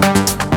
Thank